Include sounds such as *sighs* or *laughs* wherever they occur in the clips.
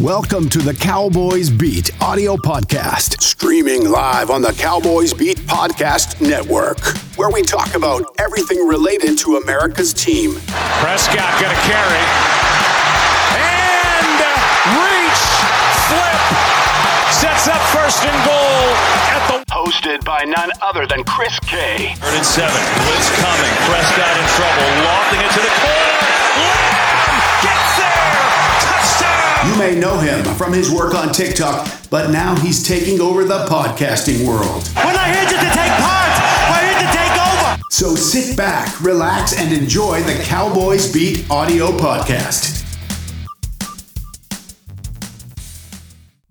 Welcome to the Cowboys Beat audio podcast, streaming live on the Cowboys Beat Podcast Network, where we talk about everything related to America's team. Prescott going to carry. And reach, flip, sets up first and goal at the. Hosted by none other than Chris K. Third and seven. Blitz coming. Prescott in trouble. Lofting it to the corner. You may know him from his work on TikTok, but now he's taking over the podcasting world. We're not here just to take part. We're here to take over. So sit back, relax, and enjoy the Cowboys Beat audio podcast.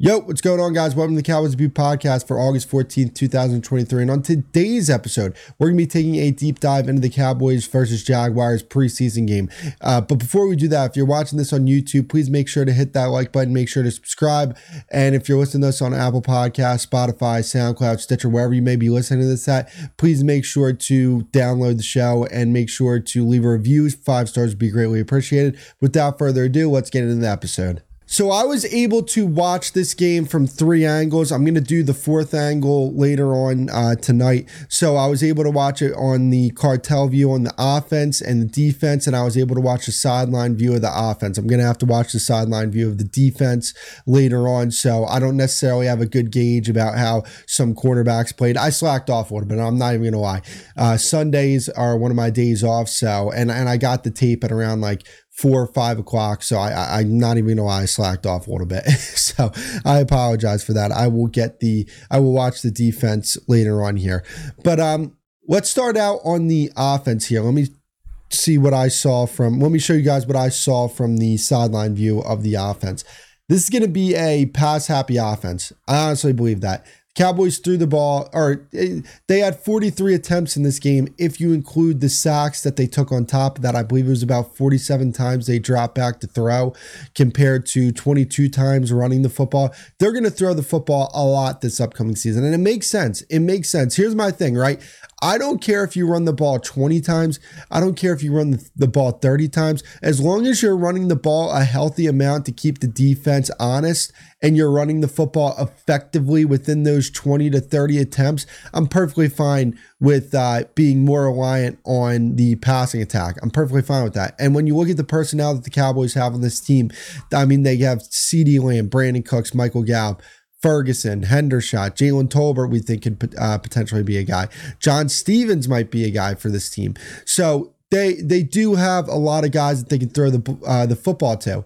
Yo, what's going on, guys? Welcome to the Cowboys Beat podcast for August 14th, 2023. And on today's episode, we're going to be taking a deep dive into the Cowboys versus Jaguars preseason game. Uh, but before we do that, if you're watching this on YouTube, please make sure to hit that like button, make sure to subscribe. And if you're listening to us on Apple Podcasts, Spotify, SoundCloud, Stitcher, wherever you may be listening to this at, please make sure to download the show and make sure to leave a review. Five stars would be greatly appreciated. Without further ado, let's get into the episode. So I was able to watch this game from three angles. I'm going to do the fourth angle later on uh, tonight. So I was able to watch it on the cartel view on the offense and the defense, and I was able to watch the sideline view of the offense. I'm going to have to watch the sideline view of the defense later on. So I don't necessarily have a good gauge about how some quarterbacks played. I slacked off a little bit. I'm not even going to lie. Uh, Sundays are one of my days off. So and and I got the tape at around like four or five o'clock. So I, I am not even know why I slacked off a little bit. *laughs* so I apologize for that. I will get the I will watch the defense later on here. But um let's start out on the offense here. Let me see what I saw from let me show you guys what I saw from the sideline view of the offense. This is going to be a pass happy offense. I honestly believe that. Cowboys threw the ball, or eh, they had 43 attempts in this game. If you include the sacks that they took on top that, I believe it was about 47 times they dropped back to throw compared to 22 times running the football. They're going to throw the football a lot this upcoming season. And it makes sense. It makes sense. Here's my thing, right? I don't care if you run the ball 20 times. I don't care if you run the, ball 30 times. As long as you're running the ball a healthy amount to keep the defense honest and you're running the football effectively within those 20 to 30 attempts, I'm perfectly fine with uh, being more reliant on the passing attack. I'm perfectly fine with that. And when you look at the personnel that the Cowboys have on this team, I mean, they have CeeDee Lamb, Brandin Cooks, Michael Gallup. Ferguson, Hendershot, Jalen Tolbert, we think could uh, potentially be a guy. John Stephens might be a guy for this team. So they they do have a lot of guys that they can throw the uh, the football to.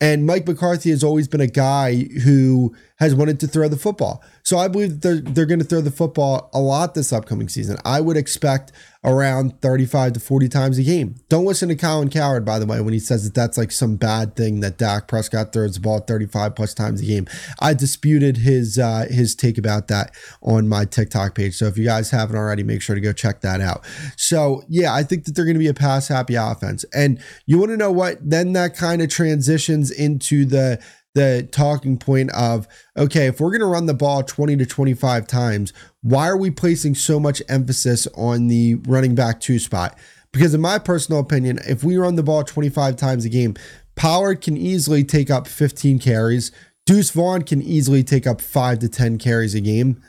And Mike McCarthy has always been a guy who has wanted to throw the football. So I believe they're, they're going to throw the football a lot this upcoming season. I would expect around 35 to 40 times a game. Don't listen to Colin Cowherd, by the way, when he says that that's like some bad thing that Dak Prescott throws the ball 35 plus times a game. I disputed his uh, his take about that on my TikTok page. So if you guys haven't already, make sure to go check that out. So yeah, I think that they're going to be a pass happy offense. And you want to know what? Then that kind of transitions into the the talking point of okay, if we're going to run the ball 20 to 25 times, why are we placing so much emphasis on the running back two spot? Because, in my personal opinion, if we run the ball 25 times a game, Pollard can easily take up 15 carries. Deuce Vaughn can easily take up five to 10 carries a game.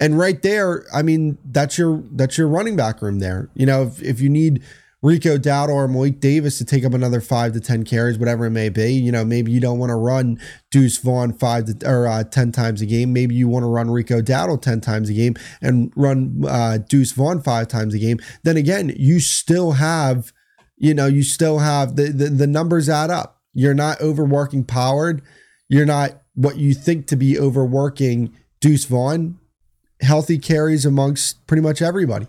And right there, I mean, that's your that's your running back room there. You know, if, if you need Rico Dowdle or Malik Davis to take up another five to 10 carries, whatever it may be. You know, maybe you don't want to run Deuce Vaughn five to, or uh, 10 times a game. Maybe you want to run Rico Dowdle 10 times a game and run uh, Deuce Vaughn five times a game. Then again, you still have, you know, you still have the, the, the numbers add up. You're not overworking Pollard. You're not what you think to be overworking Deuce Vaughn. Healthy carries amongst pretty much everybody.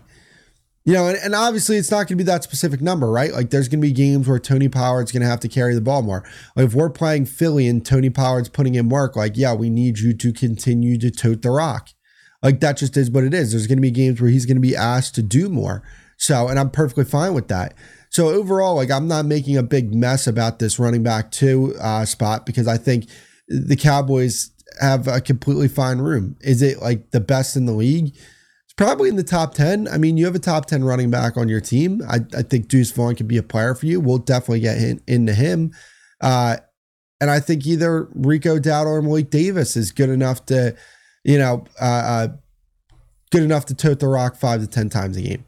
You know, and, and obviously it's not going to be that specific number, right? Like there's going to be games where Tony Pollard's going to have to carry the ball more. Like if we're playing Philly and Tony Pollard's putting in work, like, yeah, we need you to continue to tote the rock. Like that just is what it is. There's going to be games where he's going to be asked to do more. So, and I'm perfectly fine with that. So overall, like I'm not making a big mess about this running back two uh, spot because I think the Cowboys have a completely fine room. Is it like the best in the league? Probably in the top 10. I mean, you have a top 10 running back on your team. I, I think Deuce Vaughn could be a player for you. We'll definitely get in, into him. Uh, and I think either Rico Dowdle or Malik Davis is good enough to, you know, uh, uh, good enough to tote the rock five to 10 times a game.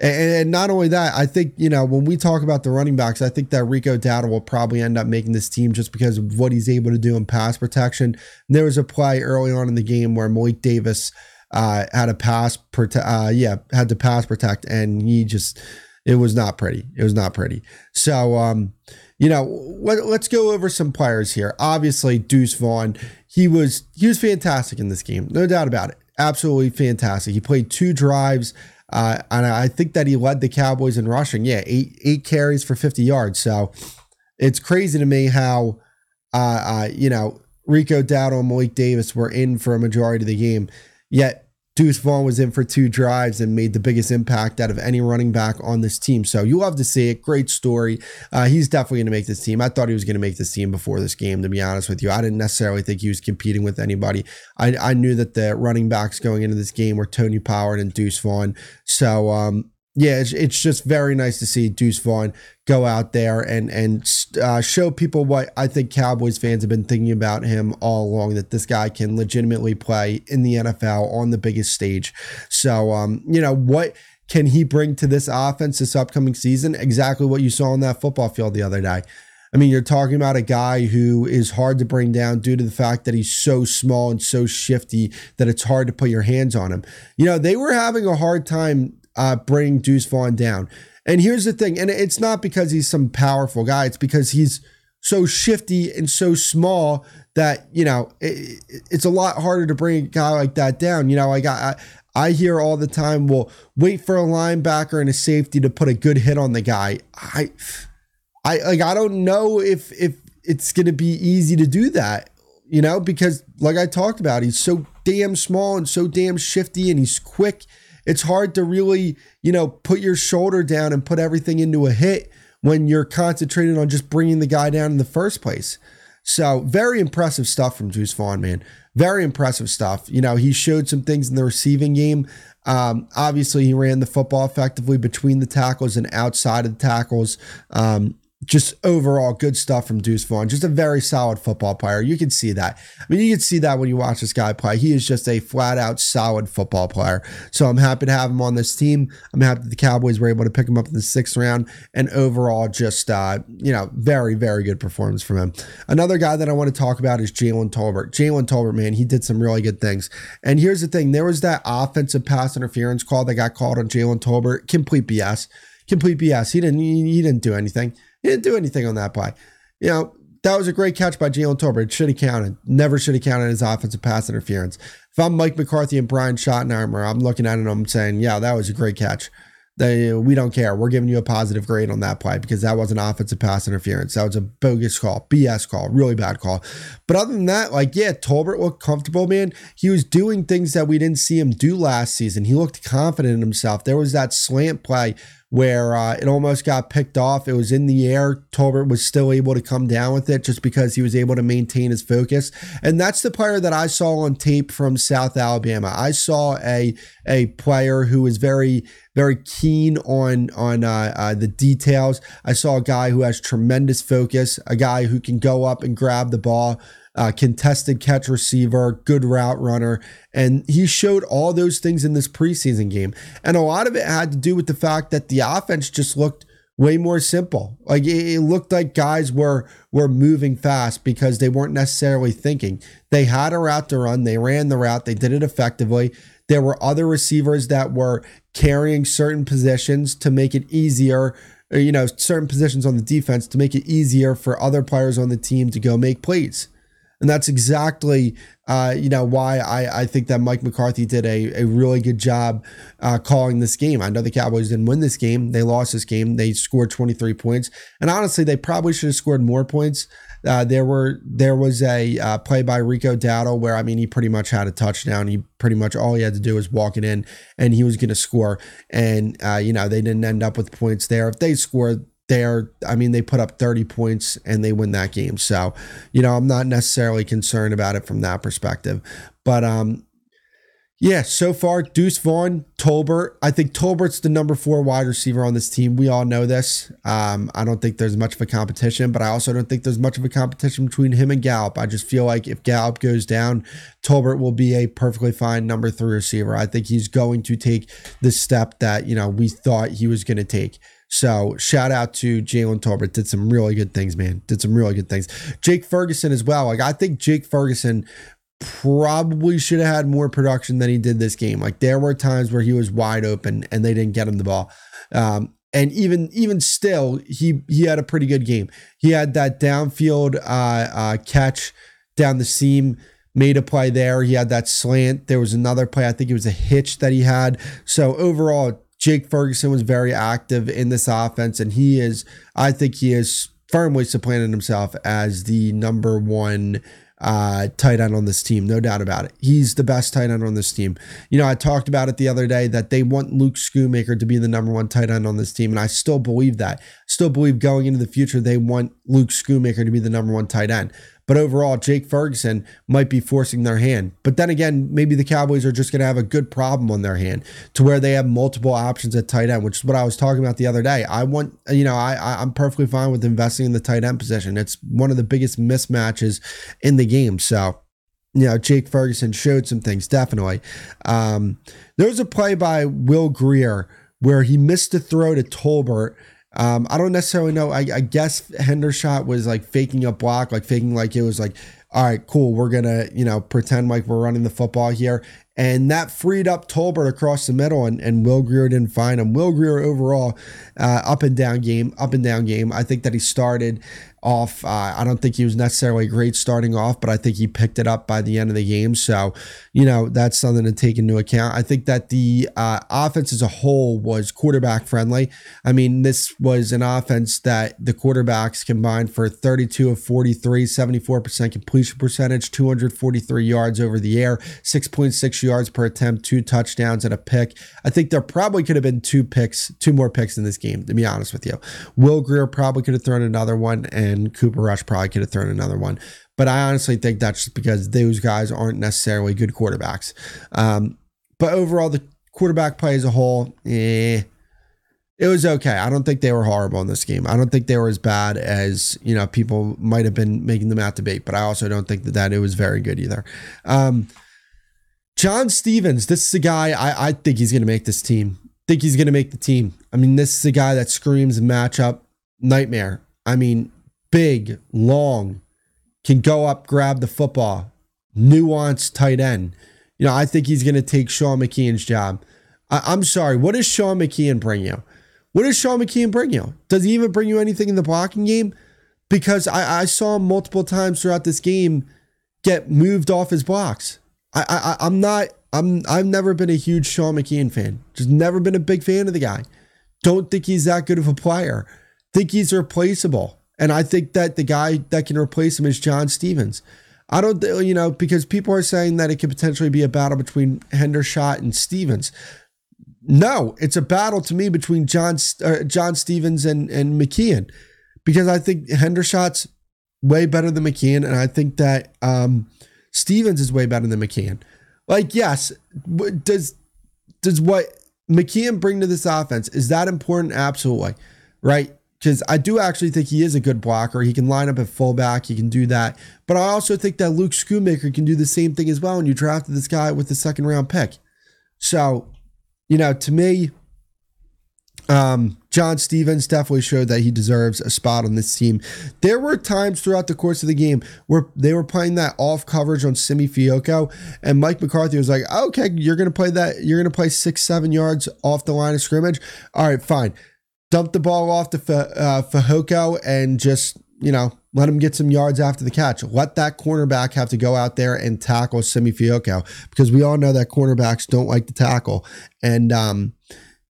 And, and not only that, I think, you know, when we talk about the running backs, I think that Rico Dowdle will probably end up making this team just because of what he's able to do in pass protection. There was a play early on in the game where Malik Davis uh, had a pass, prote- uh, yeah, had to pass protect, and he just, it was not pretty. It was not pretty. So, um, you know, let, us go over some players here. Obviously, Deuce Vaughn, he was he was fantastic in this game, no doubt about it. Absolutely fantastic. He played two drives, uh, and I think that he led the Cowboys in rushing. Yeah, eight eight carries for fifty yards. So it's crazy to me how, uh, uh, you know, Rico Dowdle and Malik Davis were in for a majority of the game, yet Deuce Vaughn was in for two drives and made the biggest impact out of any running back on this team. So you love to see it. Great story. Uh, he's definitely going to make this team. I thought he was going to make this team before this game, to be honest with you. I didn't necessarily think he was competing with anybody. I, I knew that the running backs going into this game were Tony Pollard and Deuce Vaughn. So, um, yeah, it's, it's just very nice to see Deuce Vaughn go out there and and uh, show people what I think Cowboys fans have been thinking about him all along. That this guy can legitimately play in the NFL on the biggest stage. So, um, you know what can he bring to this offense this upcoming season? Exactly what you saw on that football field the other day. I mean, you're talking about a guy who is hard to bring down due to the fact that he's so small and so shifty that it's hard to put your hands on him. You know, they were having a hard time uh, bring Deuce Vaughn down. And here's the thing, and it's not because he's some powerful guy, it's because he's so shifty and so small that, you know, it, it's a lot harder to bring a guy like that down. You know, like I, I hear all the time, well, wait for a linebacker and a safety to put a good hit on the guy. I, I like, I don't know if, if it's to be easy to do that, you know, because like I talked about, he's so damn small and so damn shifty and he's quick it's hard to really, you know, put your shoulder down and put everything into a hit when you're concentrated on just bringing the guy down in the first place. So, very impressive stuff from Deuce Vaughn, man. Very impressive stuff. You know, he showed some things in the receiving game. Um, obviously, he ran the football effectively between the tackles and outside of the tackles. Um, just overall good stuff from Deuce Vaughn. Just a very solid football player. You can see that. I mean, you can see that when you watch this guy play. He is just a flat out solid football player. So I'm happy to have him on this team. I'm happy that the Cowboys were able to pick him up in the sixth round. And overall, just, uh, you know, very, very good performance from him. Another guy that I want to talk about is Jalen Tolbert. Jalen Tolbert, man, he did some really good things. And here's the thing there was that offensive pass interference call that got called on Jalen Tolbert. Complete BS. Complete BS. He didn't, he, he didn't do anything. He didn't do anything on that play. You know, that was a great catch by Jalen Tolbert. It should have counted. Never should have counted his offensive pass interference. If I'm Mike McCarthy and Brian Schottenheimer, I'm looking at it and I'm saying, yeah, that was a great catch. They, we don't care. We're giving you a positive grade on that play because that was an offensive pass interference. That was a bogus call, BS call, really bad call. But other than that, like, yeah, Tolbert looked comfortable, man. He was doing things that we didn't see him do last season. He looked confident in himself. There was that slant play where uh, it almost got picked off. It was in the air. Tolbert was still able to come down with it just because he was able to maintain his focus. And that's the player that I saw on tape from South Alabama. I saw a a player who was very very keen on on uh, uh, the details. I saw a guy who has tremendous focus, a guy who can go up and grab the ball uh, contested catch receiver, good route runner. And he showed all those things in this preseason game. And a lot of it had to do with the fact that the offense just looked way more simple. Like it, looked like guys were were moving fast because they weren't necessarily thinking. They had a route to run, they ran the route, they did it effectively. There were other receivers that were carrying certain positions to make it easier you know, certain positions on the defense to make it easier for other players on the team to go make plays. And that's exactly, uh, you know, why I, I think that Mike McCarthy did a, a really good job uh, calling this game. I know the Cowboys didn't win this game. They lost this game. They scored 23 points. And honestly, they probably should have scored more points. Uh, there were there was a uh, play by Rico Dowdle where I mean he pretty much had a touchdown. He pretty much all he had to do was walk it in, and he was going to score. And uh, you know they didn't end up with points there. If they scored, they're I mean they put up 30 points and they win that game. So, you know, I'm not necessarily concerned about it from that perspective. But um Yeah, so far, Deuce Vaughn, Tolbert. I think Tolbert's the number four wide receiver on this team. We all know this. Um, I don't think there's much of a competition, but I also don't think there's much of a competition between him and Gallup. I just feel like if Gallup goes down, Tolbert will be a perfectly fine number three receiver. I think he's going to take the step that, you know, we thought he was going to take. So shout out to Jalen Tolbert. Did some really good things, man. Did some really good things. Jake Ferguson as well. Like I think Jake Ferguson probably should have had more production than he did this game. Like there were times where he was wide open and they didn't get him the ball. Um, and even even still, he he had a pretty good game. He had that downfield uh, uh, catch down the seam, made a play there. He had that slant. There was another play. I think it was a hitch that he had. So overall, Jake Ferguson was very active in this offense, and he is. I think he is firmly supplanted himself as the number one uh, tight end on this team, no doubt about it. He's the best tight end on this team. You know, I talked about it the other day that they want Luke Schoonmaker to be the number one tight end on this team, and I still believe that. Still believe going into the future they want Luke Schoonmaker to be the number one tight end. But overall, Jake Ferguson might be forcing their hand. But then again, maybe the Cowboys are just going to have a good problem on their hand to where they have multiple options at tight end, which is what I was talking about the other day. I want, you know, I I'm perfectly fine with investing in the tight end position. It's one of the biggest mismatches in the game. So you know, Jake Ferguson showed some things, definitely. Um, there was a play by Will Grier where he missed a throw to Tolbert um, I don't necessarily know. I, I guess Hendershot was like faking a block, like faking like it was like, all right, cool, we're gonna, you know, pretend like we're running the football here. And that freed up Tolbert across the middle, and, and Will Grier didn't find him. Will Grier overall, uh, up and down game, up and down game. I think that he started off. Uh, I don't think he was necessarily great starting off, but I think he picked it up by the end of the game. So, you know, that's something to take into account. I think that the uh, offense as a whole was quarterback friendly. I mean, this was an offense that the quarterbacks combined for 32 of 43, 74% completion percentage, 243 yards over the air, 6.6 yards per attempt, two touchdowns and a pick. I think there probably could have been two picks, two more picks in this game, to be honest with you. Will Grier probably could have thrown another one. And and Cooper Rush probably could have thrown another one. But I honestly think that's just because those guys aren't necessarily good quarterbacks. Um, but overall, the quarterback play as a whole, eh, it was okay. I don't think they were horrible in this game. I don't think they were as bad as you know people might have been making them out to be. But I also don't think that that it was very good either. Um, John Stephens, this is a guy I, I think he's going to make this team. Think he's going to make the team. I mean, this is a guy that screams matchup nightmare. I mean, big, long, can go up, grab the football, nuanced tight end. You know, I think he's going to take Sean McKeon's job. I, am sorry. What does Sean McKeon bring you? What does Sean McKeon bring you? Does he even bring you anything in the blocking game? Because I, I saw him multiple times throughout this game get moved off his blocks. I, I I'm not I'm I've never been a huge Sean McKeon fan. Just never been a big fan of the guy. Don't think he's that good of a player. Think he's replaceable. And I think that the guy that can replace him is John Stephens. I don't, you know, because people are saying that it could potentially be a battle between Hendershot and Stephens. No, it's a battle to me between John uh, John Stephens and and McKeon, because I think Hendershot's way better than McKeon, and I think that um, Stephens is way better than McKeon. Like, yes, does does what McKeon bring to this offense is that important? Absolutely, right? Because I do actually think he is a good blocker. He can line up at fullback. He can do that. But I also think that Luke Schoonmaker can do the same thing as well. And you drafted this guy with the second round pick. So, you know, to me, um, John Stephens definitely showed that he deserves a spot on this team. There were times throughout the course of the game where they were playing that off coverage on Simi Fehoko, and Mike McCarthy was like, "Okay, you're gonna play that. You're gonna play six, seven yards off the line of scrimmage. All right, fine dump the ball off to uh, Fehoko and just, you know, let him get some yards after the catch. Let that cornerback have to go out there and tackle Simi Fehoko because we all know that cornerbacks don't like to tackle. And, um,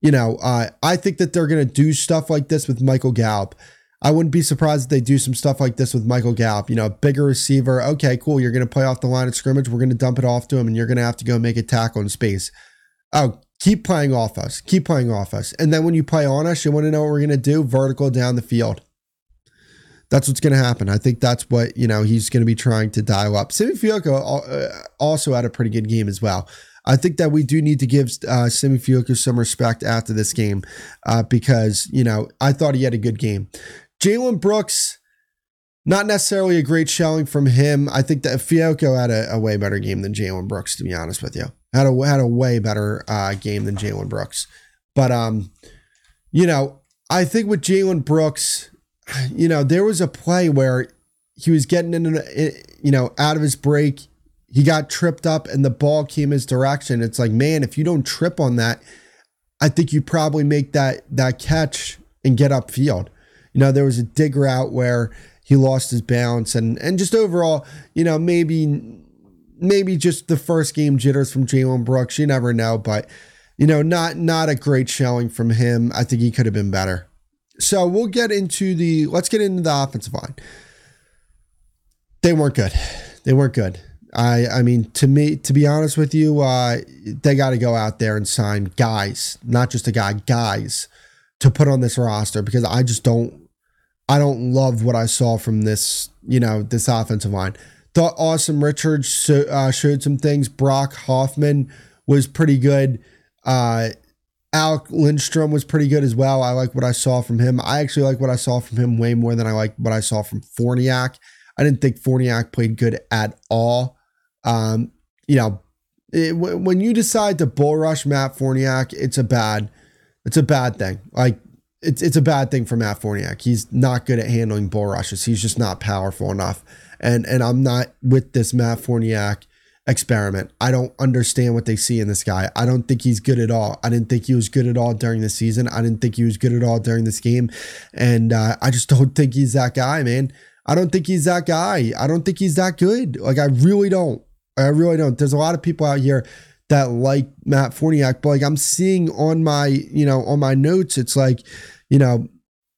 you know, uh, I think that they're going to do stuff like this with Michael Gallup. I wouldn't be surprised if they do some stuff like this with Michael Gallup. You know, bigger receiver. Okay, cool. You're going to play off the line of scrimmage. We're going to dump it off to him, and you're going to have to go make a tackle in space. Oh, keep playing off us. Keep playing off us. And then when you play on us, you want to know what we're going to do? Vertical down the field. That's what's going to happen. I think that's what, you know, he's going to be trying to dial up. Simi Fehoko uh, also had a pretty good game as well. I think that we do need to give uh, Simi Fehoko some respect after this game uh, because, you know, I thought he had a good game. Jalen Brooks, not necessarily a great showing from him. I think that Fehoko had a, a way better game than Jalen Brooks, to be honest with you. Had a, had a way better uh, game than Jalen Brooks. But, um, you know, I think with Jalen Brooks, you know, there was a play where he was getting in, you know, out of his break. He got tripped up and the ball came his direction. It's like, man, if you don't trip on that, I think you probably make that that catch and get upfield. You know, there was a dig route where he lost his balance and and just overall, you know, maybe maybe just the first game jitters from Jalen Brooks. You never know, but you know, not not a great showing from him. I think he could have been better. So we'll get into the let's get into the offensive line. They weren't good. They weren't good. I I mean to me to be honest with you, uh, they got to go out there and sign guys, not just a guy, guys to put on this roster because I just don't I don't love what I saw from this, you know, this offensive line. Thought Asim Richards so, uh, showed some things. Brock Hoffman was pretty good. Uh, Alec Lindstrom was pretty good as well. I like what I saw from him. I actually like what I saw from him way more than I like what I saw from Farniok. I didn't think Farniok played good at all. Um, you know, it, when you decide to bull rush Matt Farniok, it's a bad, it's a bad thing. Like it's it's a bad thing for Matt Farniok. He's not good at handling bull rushes. He's just not powerful enough. And and I'm not with this Matt Farniok experiment. I don't understand what they see in this guy. I don't think he's good at all. I didn't think he was good at all during the season. I didn't think he was good at all during this game. And uh, I just *laughs* don't think he's that guy, man. I don't think he's that guy. I don't think he's that good. Like, I really don't. I really don't. There's a lot of people out here that like Matt Farniok, but like I'm seeing on my, you know, on my notes, it's like, you know,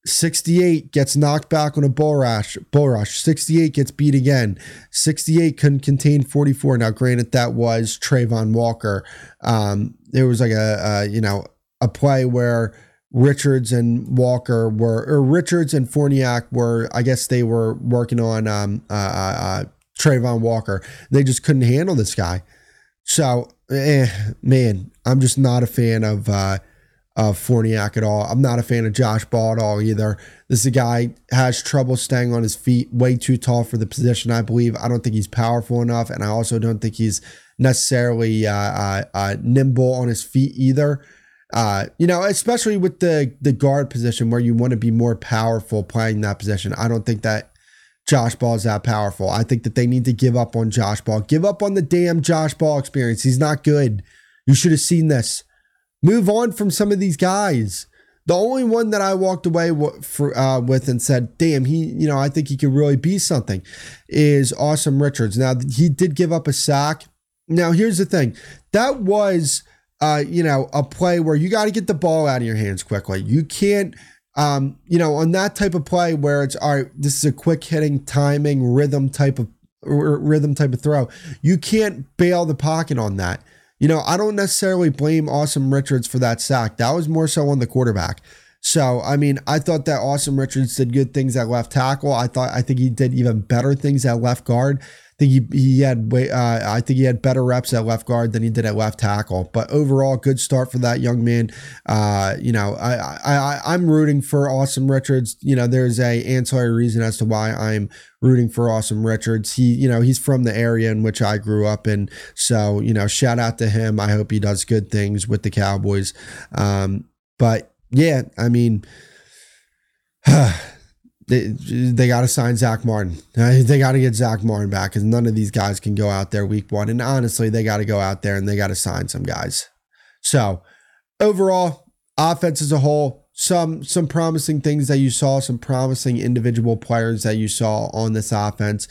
68 gets knocked back on a bull rush. Bull rush. 68 gets beat again. 68 couldn't contain 44. Now, granted, that was Travon Walker. Um, there was like a, a you know a play where Richards and Walker were, or Richards and Farniok were, I guess they were working on um, uh, uh, uh, Travon Walker. They just couldn't handle this guy. So, eh, man, I'm just not a fan of. Uh, of Farniok at all. I'm not a fan of Josh Ball at all either. This is a guy has trouble staying on his feet, way too tall for the position. I believe. I don't think he's powerful enough, and I also don't think he's necessarily uh, uh, uh, nimble on his feet either. Uh, you know, especially with the the guard position where you want to be more powerful playing that position. I don't think that Josh Ball is that powerful. I think that they need to give up on Josh Ball. Give up on the damn Josh Ball experience. He's not good. You should have seen this. Move on from some of these guys. The only one that I walked away for, uh, with and said, "Damn, he, you know, I think he could really be something," is Asim Richards. Now he did give up a sack. Now here's the thing: that was, uh, you know, a play where you got to get the ball out of your hands quickly. You can't, um, you know, on that type of play where it's all right. This is a quick hitting, timing, rhythm type of rhythm type of throw. You can't bail the pocket on that. You know, I don't necessarily blame Asim Richards for that sack. That was more so on the quarterback. So, I mean, I thought that Asim Richards did good things at left tackle. I thought I think he did even better things at left guard. I think he, he had uh, I think he had better reps at left guard than he did at left tackle. But overall, good start for that young man. Uh, you know, I, I I'm rooting for Asim Richards. You know, there's a ancillary reason as to why I'm rooting for Asim Richards. He, you know, he's from the area in which I grew up in. So, you know, shout out to him. I hope he does good things with the Cowboys. Um, but yeah, I mean, *sighs* they, they got to sign Zach Martin. Uh, they got to get Zach Martin back because none of these guys can go out there week one. And honestly, they got to go out there and they got to sign some guys. So, overall, offense as a whole, some some promising things that you saw, some promising individual players that you saw on this offense.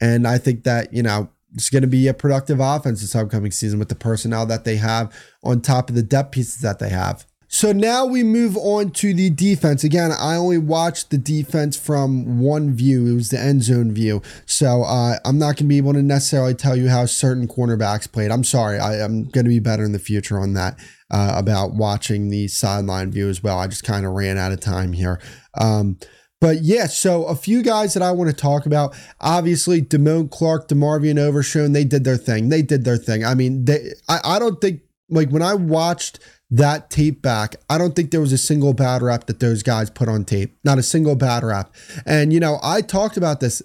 And I think that, you know, it's going to be a productive offense this upcoming season with the personnel that they have on top of the depth pieces that they have. So now we move on to the defense. Again, I only watched the defense from one view. It was the end zone view. So uh, I'm not going to be able to necessarily tell you how certain cornerbacks played. I'm sorry. I, am going to be better in the future on that uh, about watching the sideline view as well. I just kind of ran out of time here. Um, But yeah, so a few guys that I want to talk about. Obviously, Damone Clark, DeMarvion Overshown, they did their thing. They did their thing. I mean, they, I, I don't think like when I watched that tape back, I don't think there was a single bad rap that those guys put on tape. Not a single bad rap. And you know, I talked about this.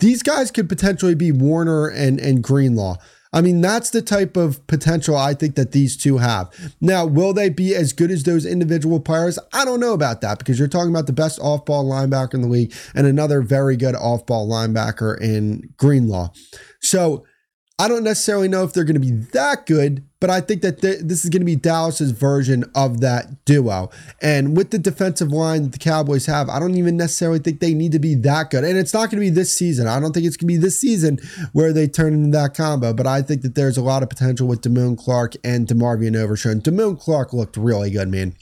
These guys could potentially be Warner and and Greenlaw. I mean, that's the type of potential I think that these two have. Now, will they be as good as those individual players? I don't know about that because you're talking about the best off ball linebacker in the league and another very good off ball linebacker in Greenlaw. So, I don't necessarily know if they're going to be that good, but I think that th- this is going to be Dallas's version of that duo. And with the defensive line that the Cowboys have, I don't even necessarily think they need to be that good. And it's not going to be this season. I don't think it's going to be this season where they turn into that combo, but I think that there's a lot of potential with Damone Clark and DeMarvion Overshown. Damone Clark looked really good, man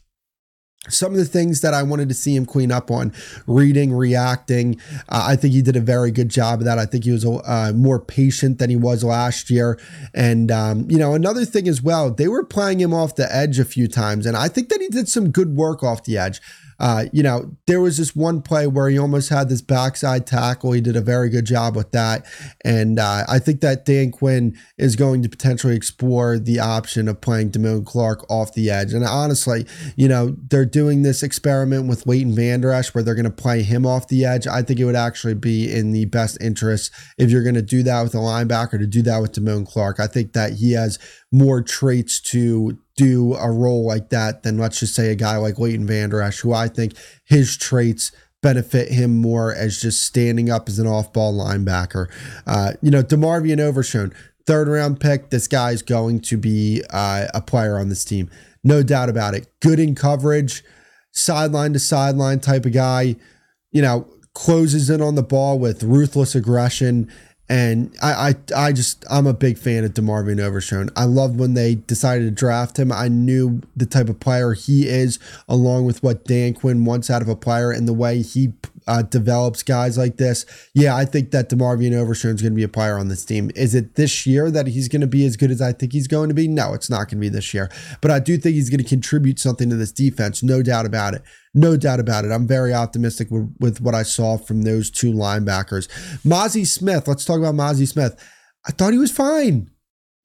some of the things that I wanted to see him clean up on reading, reacting. Uh, I think he did a very good job of that. I think he was uh, more patient than he was last year. And, um, you know, another thing as well, they were playing him off the edge a few times. And I think that he did some good work off the edge. Uh, you know, there was this one play where he almost had this backside tackle. He did a very good job with that. And uh, I think that Dan Quinn is going to potentially explore the option of playing Damone Clark off the edge. And honestly, you know, they're doing this experiment with Leighton Vander Esch where they're going to play him off the edge. I think it would actually be in the best interest if you're going to do that with a linebacker to do that with Damone Clark. I think that he has more traits to do a role like that than let's just say a guy like Leighton Vander Esch, who I think his traits benefit him more as just standing up as an off-ball linebacker. Uh, you know, DeMarvion Overshown, third round pick. This guy's going to be uh, a player on this team, no doubt about it. Good in coverage, sideline to sideline type of guy. You know, closes in on the ball with ruthless aggression and I, I, I just, I'm a big fan of DeMarvion Overshown. I loved when they decided to draft him. I knew the type of player he is, along with what Dan Quinn wants out of a player and the way he uh, develops guys like this. Yeah, I think that DeMarvion Overshown is going to be a player on this team. Is it this year that he's going to be as good as I think he's going to be? No, it's not going to be this year. But I do think he's going to contribute something to this defense, no doubt about it. No doubt about it. I'm very optimistic with, with what I saw from those two linebackers. Mazi Smith, let's talk about Mazi Smith. I thought he was fine.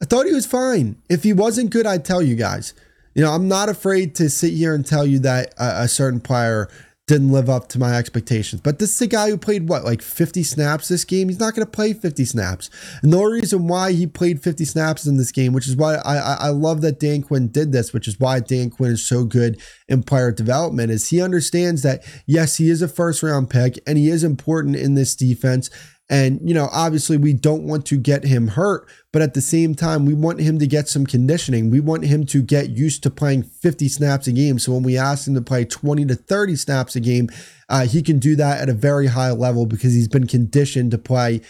I thought he was fine. If he wasn't good, I'd tell you guys. You know, I'm not afraid to sit here and tell you that a, a certain player didn't live up to my expectations. But this is a guy who played what, like 50 snaps this game? He's not going to play 50 snaps. And the only reason why he played 50 snaps in this game, which is why I, I, I love that Dan Quinn did this, which is why Dan Quinn is so good in player development, is he understands that, yes, he is a first round pick and he is important in this defense. And, you know, obviously we don't want to get him hurt, but at the same time, we want him to get some conditioning. We want him to get used to playing 50 snaps a game. So when we ask him to play 20 to 30 snaps a game, uh, he can do that at a very high level because he's been conditioned to play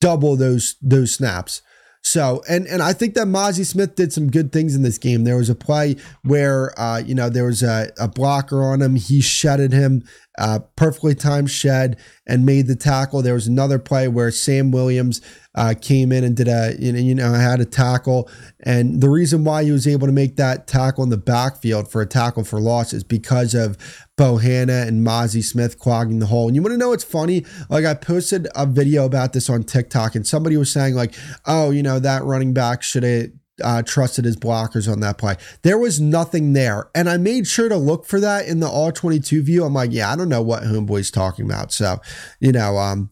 double those those snaps. So, and and I think that Mazi Smith did some good things in this game. There was a play where, uh, you know, there was a, a blocker on him. He shedded him, uh, perfectly timed shed, and made the tackle. There was another play where Sam Williams uh, came in and did a, you know, you had a tackle. And the reason why he was able to make that tackle in the backfield for a tackle for loss is because of Bohanna and Mazi Smith clogging the hole. And you want to know what's funny? Like I posted a video about this on TikTok, and somebody was saying like, "Oh, you know that running back should have." Uh, trusted his blockers on that play. There was nothing there. And I made sure to look for that in the all 22 view. I'm like, yeah, I don't know what Homeboy's talking about. So, you know, um,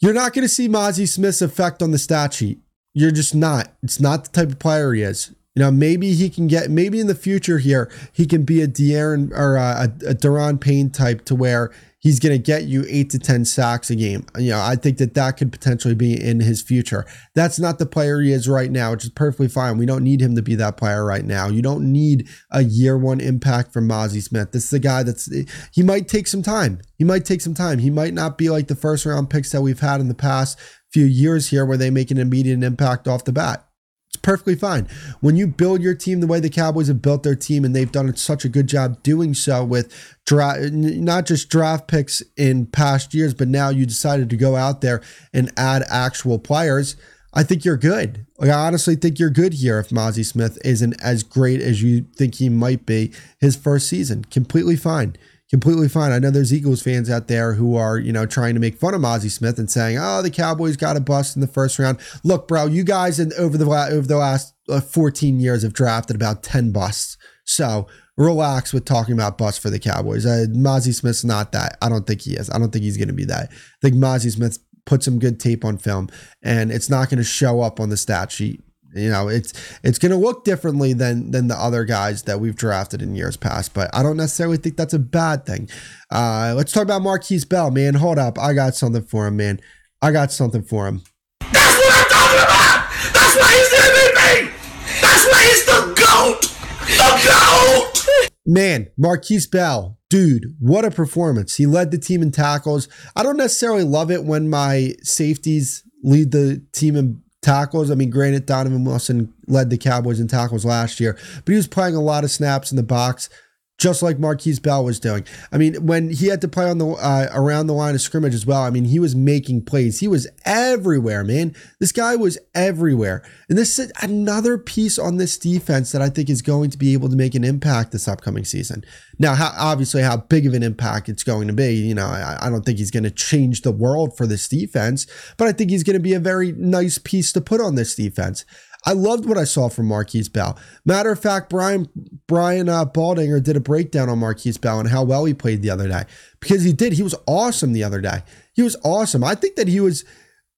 you're not going to see Mazi Smith's effect on the stat sheet. You're just not. It's not the type of player he is. You know, maybe he can get, maybe in the future here, he can be a De'Aaron or a, a Daron Payne type to where he's going to get you eight to 10 sacks a game. You know, I think that that could potentially be in his future. That's not the player he is right now, which is perfectly fine. We don't need him to be that player right now. You don't need a year one impact from Mazi Smith. This is a guy that's, he might take some time. He might take some time. He might not be like the first round picks that we've had in the past few years here where they make an immediate impact off the bat perfectly fine. When you build your team the way the Cowboys have built their team, and they've done such a good job doing so with draft, not just draft picks in past years, but now you decided to go out there and add actual players. I think you're good. I honestly think you're good here if Mazi Smith isn't as great as you think he might be his first season. Completely fine. Completely fine. I know there's Eagles fans out there who are, you know, trying to make fun of Mazi Smith and saying, "Oh, the Cowboys got a bust in the first round." Look, bro, you guys in, over the over the last uh, 14 years have drafted about 10 busts. So relax with talking about busts for the Cowboys. Uh, Mazi Smith's not that. I don't think he is. I don't think he's going to be that. I think Mazi Smith put some good tape on film, and it's not going to show up on the stat sheet you know, it's it's going to look differently than than the other guys that we've drafted in years past, but I don't necessarily think that's a bad thing. Uh, let's talk about Marquise Bell, man. Hold up, I got something for him, man. I got something for him. That's what I'm talking about. That's why he's MVP. That's why he's the goat. The goat. Man, Marquise Bell, dude, what a performance. He led the team in tackles. I don't necessarily love it when my safeties lead the team in tackles. I mean, granted, Donovan Wilson led the Cowboys in tackles last year, but he was playing a lot of snaps in the box just like Marquise Bell was doing. I mean, when he had to play on the uh, around the line of scrimmage as well, I mean, he was making plays. He was everywhere, man. This guy was everywhere. And this is another piece on this defense that I think is going to be able to make an impact this upcoming season. Now, how, obviously, how big of an impact it's going to be, you know, I, I don't think he's going to change the world for this defense, but I think he's going to be a very nice piece to put on this defense. I loved what I saw from Marquise Bell. Matter of fact, Brian Brian uh, Baldinger did a breakdown on Marquise Bell and how well he played the other day because he did. He was awesome the other day. He was awesome. I think that he was.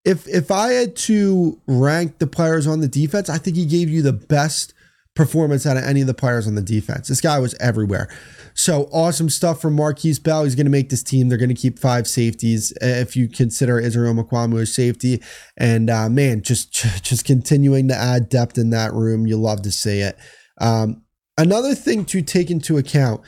If if I had to rank the players on the defense, I think he gave you the best performance out of any of the players on the defense. This guy was everywhere. So awesome stuff from Marquise Bell. He's going to make this team. They're going to keep five safeties if you consider Israel Mukuamu a safety. And uh, man, just *laughs* just continuing to add depth in that room. You love to see it. Um, another thing to take into account.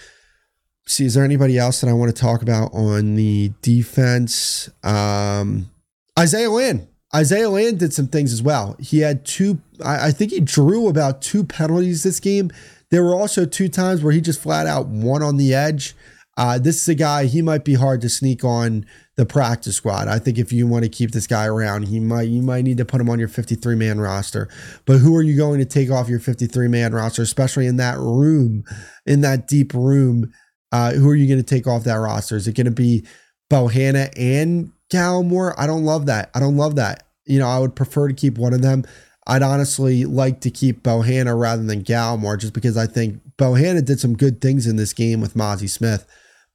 See, is there anybody else that I want to talk about on the defense? Um, Isaiah Land. Isaiah Land did some things as well. He had two, I, I think he drew about two penalties this game there were also two times where he just flat out won on the edge. Uh, this is a guy, he might be hard to sneak on the practice squad. I think if you want to keep this guy around, he might you might need to put him on your 53 man roster. But who are you going to take off your 53 man roster, especially in that room, in that deep room? Uh, who are you going to take off that roster? Is it going to be Bohanna and Gallimore? I don't love that. I don't love that. You know, I would prefer to keep one of them. I'd honestly like to keep Bohanna rather than Gallimore just because I think Bohanna did some good things in this game with Mazi Smith.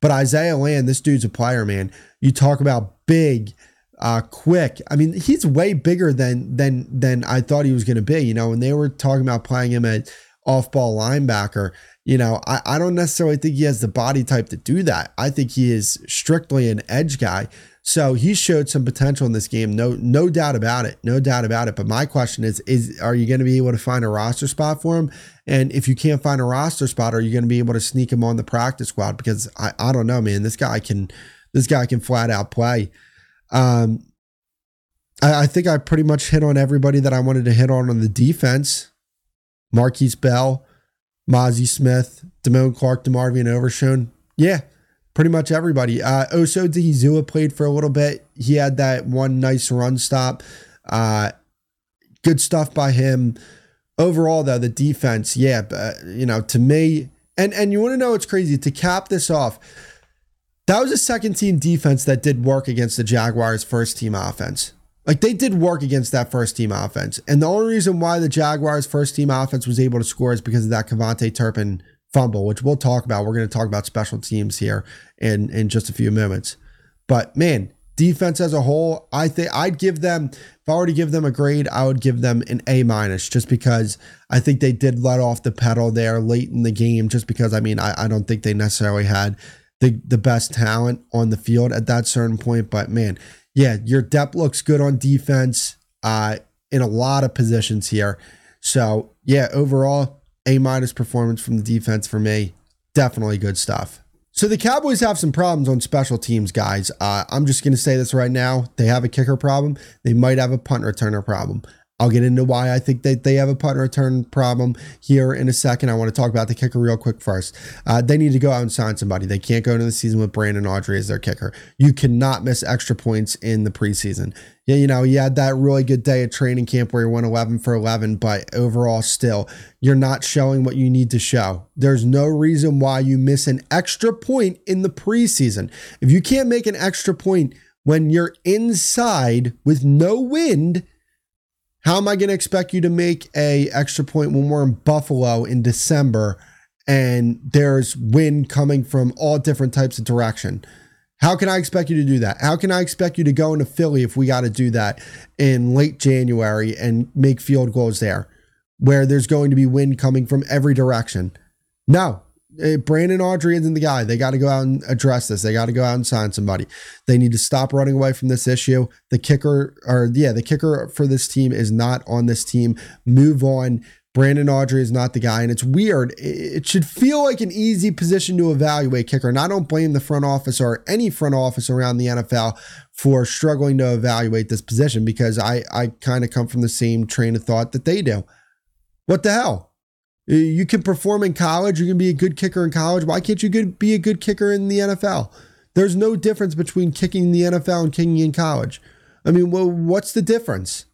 But Isaiah Land, this dude's a player, man. You talk about big, uh, quick. I mean, he's way bigger than than than I thought he was going to be. You know, when they were talking about playing him at off-ball linebacker, you know, I, I don't necessarily think he has the body type to do that. I think he is strictly an edge guy. So he showed some potential in this game, no no doubt about it, no doubt about it. But my question is, is are you going to be able to find a roster spot for him? And if you can't find a roster spot, are you going to be able to sneak him on the practice squad? Because I, I don't know, man. This guy can this guy can flat out play. Um, I, I think I pretty much hit on everybody that I wanted to hit on on the defense. Marquise Bell, Mazi Smith, Damone Clark, DeMarvion Overshown. Yeah, pretty much everybody. Uh, Osa Odighizuwa played for a little bit. He had that one nice run stop. Uh, good stuff by him. Overall, though, the defense, yeah, uh, you know, to me, and and you want to know what's crazy to cap this off. That was a second team defense that did work against the Jaguars' first team offense. Like they did work against that first team offense. And the only reason why the Jaguars' first team offense was able to score is because of that KaVontae Turpin fumble, which we'll talk about. We're going to talk about special teams here in in just a few moments. But man, defense as a whole, I think I'd give them if I were to give them a grade, I would give them an A minus just because I think they did let off the pedal there late in the game. Just because I mean I, I don't think they necessarily had the the best talent on the field at that certain point. But man, yeah, your depth looks good on defense uh, in a lot of positions here. So yeah, overall, a minus performance from the defense for me. Definitely good stuff. So the Cowboys have some problems on special teams, guys. Uh, I'm just going to say this right now. They have a kicker problem. They might have a punt returner problem. I'll get into why I think that they have a punt return problem here in a second. I want to talk about the kicker real quick first. Uh, they need to go out and sign somebody. They can't go into the season with Brandon Aubrey as their kicker. You cannot miss extra points in the preseason. Yeah, you know, you had that really good day at training camp where you went 11 for 11, but overall, still, you're not showing what you need to show. There's no reason why you miss an extra point in the preseason. If you can't make an extra point when you're inside with no wind, how am I going to expect you to make a extra point when we're in Buffalo in December and there's wind coming from all different types of direction? How can I expect you to do that? How can I expect you to go into Philly if we got to do that in late January and make field goals there where there's going to be wind coming from every direction? No, Uh, Brandon Aubrey isn't the guy. They got to go out and address this. They got to go out and sign somebody. They need to stop running away from this issue. The kicker, or yeah, the kicker for this team is not on this team. Move on. Brandon Aubrey is not the guy. And it's weird. It should feel like an easy position to evaluate kicker. And I don't blame the front office or any front office around the NFL for struggling to evaluate this position because I, I kind of come from the same train of thought that they do. What the hell? You can perform in college. You can be a good kicker in college. Why can't you be a good kicker in the NFL? There's no difference between kicking in the NFL and kicking in college. I mean, well, what's the difference?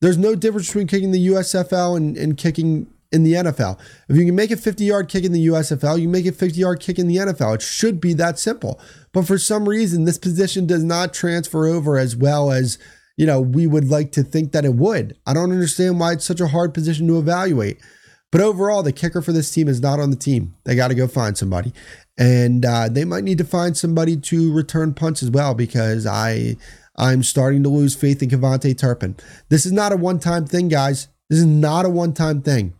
There's no difference between kicking the USFL and, and kicking in the NFL. If you can make a 50 yard kick in the USFL, you make a 50 yard kick in the NFL. It should be that simple. But for some reason, this position does not transfer over as well as, you know, we would like to think that it would. I don't understand why it's such a hard position to evaluate. But overall, the kicker for this team is not on the team. They got to go find somebody, and uh, they might need to find somebody to return punts as well because I I'm starting to lose faith in KaVontae Turpin. This is not a one time thing, guys. This is not a one time thing.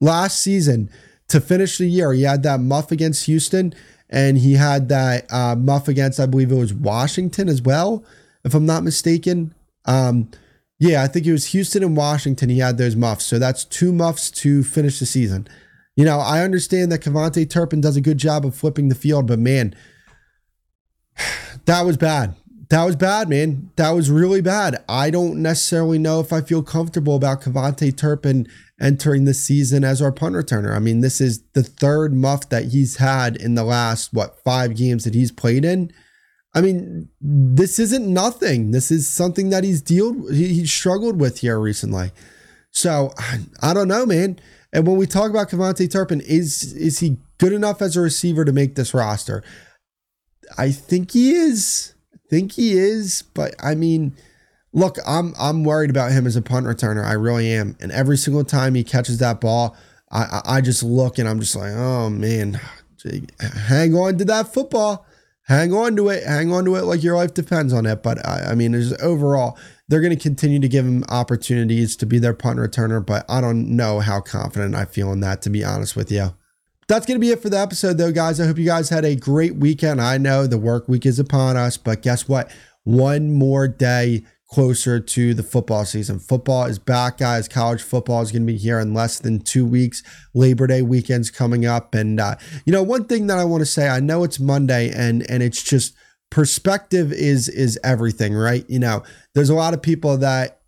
Last season, to finish the year, he had that muff against Houston, and he had that uh, muff against I believe it was Washington as well, if I'm not mistaken. Um, yeah, I think it was Houston and Washington. He had those muffs. So that's two muffs to finish the season. You know, I understand that KaVontae Turpin does a good job of flipping the field, but man, *sighs* that was bad. That was bad, man. That was really bad. I don't necessarily know if I feel comfortable about KaVontae Turpin entering the season as our punt returner. I mean, this is the third muff that he's had in the last, what, five games that he's played in. I mean, this isn't nothing. This is something that he's dealt he, he struggled with here recently. So I don't know, man. And when we talk about KaVontae Turpin, is is he good enough as a receiver to make this roster? I think he is. I think he is. But I mean, look, I'm I'm worried about him as a punt returner. I really am. And every single time he catches that ball, I I just look and I'm just like, oh man, *sighs* hang on to that football hang on to it, hang on to it like your life depends on it. But I, I mean, there's overall, they're going to continue to give him opportunities to be their punt returner. But I don't know how confident I feel in that, to be honest with you. That's going to be it for the episode, though, guys. I hope you guys had a great weekend. I know the work week is upon us, but guess what? One more day closer to the football season. Football is back, guys. College football is going to be here in less than two weeks. Labor Day weekend's coming up, and uh, you know one thing that I want to say. I know it's Monday, and and it's just perspective is is everything, right? You know, there's a lot of people that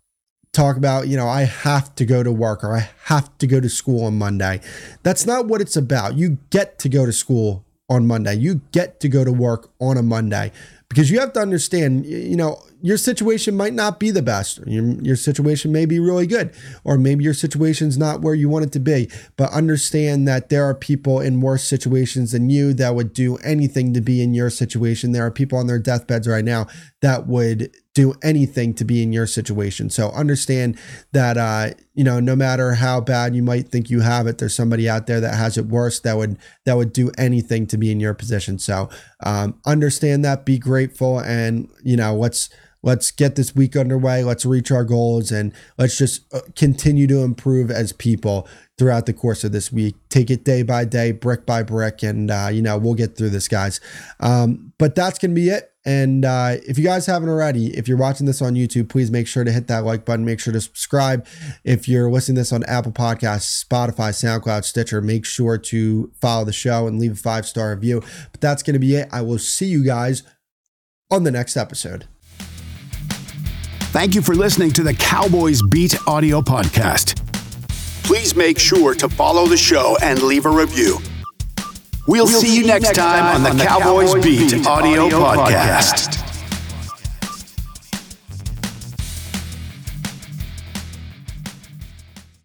talk about, you know, I have to go to work or I have to go to school on Monday. That's not what it's about. You get to go to school on Monday. You get to go to work on a Monday because you have to understand, you know, your situation might not be the best. Your, your situation may be really good, or maybe your situation's not where you want it to be. But understand that there are people in worse situations than you that would do anything to be in your situation. There are people on their deathbeds right now that would do anything to be in your situation. So understand that uh, you know, no matter how bad you might think you have it, there's somebody out there that has it worse that would that would do anything to be in your position. So um, understand that, be grateful, and you know, let's let's get this week underway. Let's reach our goals and let's just uh, continue to improve as people throughout the course of this week. Take it day by day, brick by brick, and uh, you know we'll get through this, guys. Um, but that's gonna be it. And uh, if you guys haven't already, if you're watching this on YouTube, please make sure to hit that like button. Make sure to subscribe. If you're listening this on Apple Podcasts, Spotify, SoundCloud, Stitcher, make sure to follow the show and leave a five star review. But that's gonna be it. I will see you guys on the next episode. Thank you for listening to the Cowboys Beat audio podcast. Please make sure to follow the show and leave a review. We'll, see, you next time, on the, Cowboys, Beat, audio, podcast.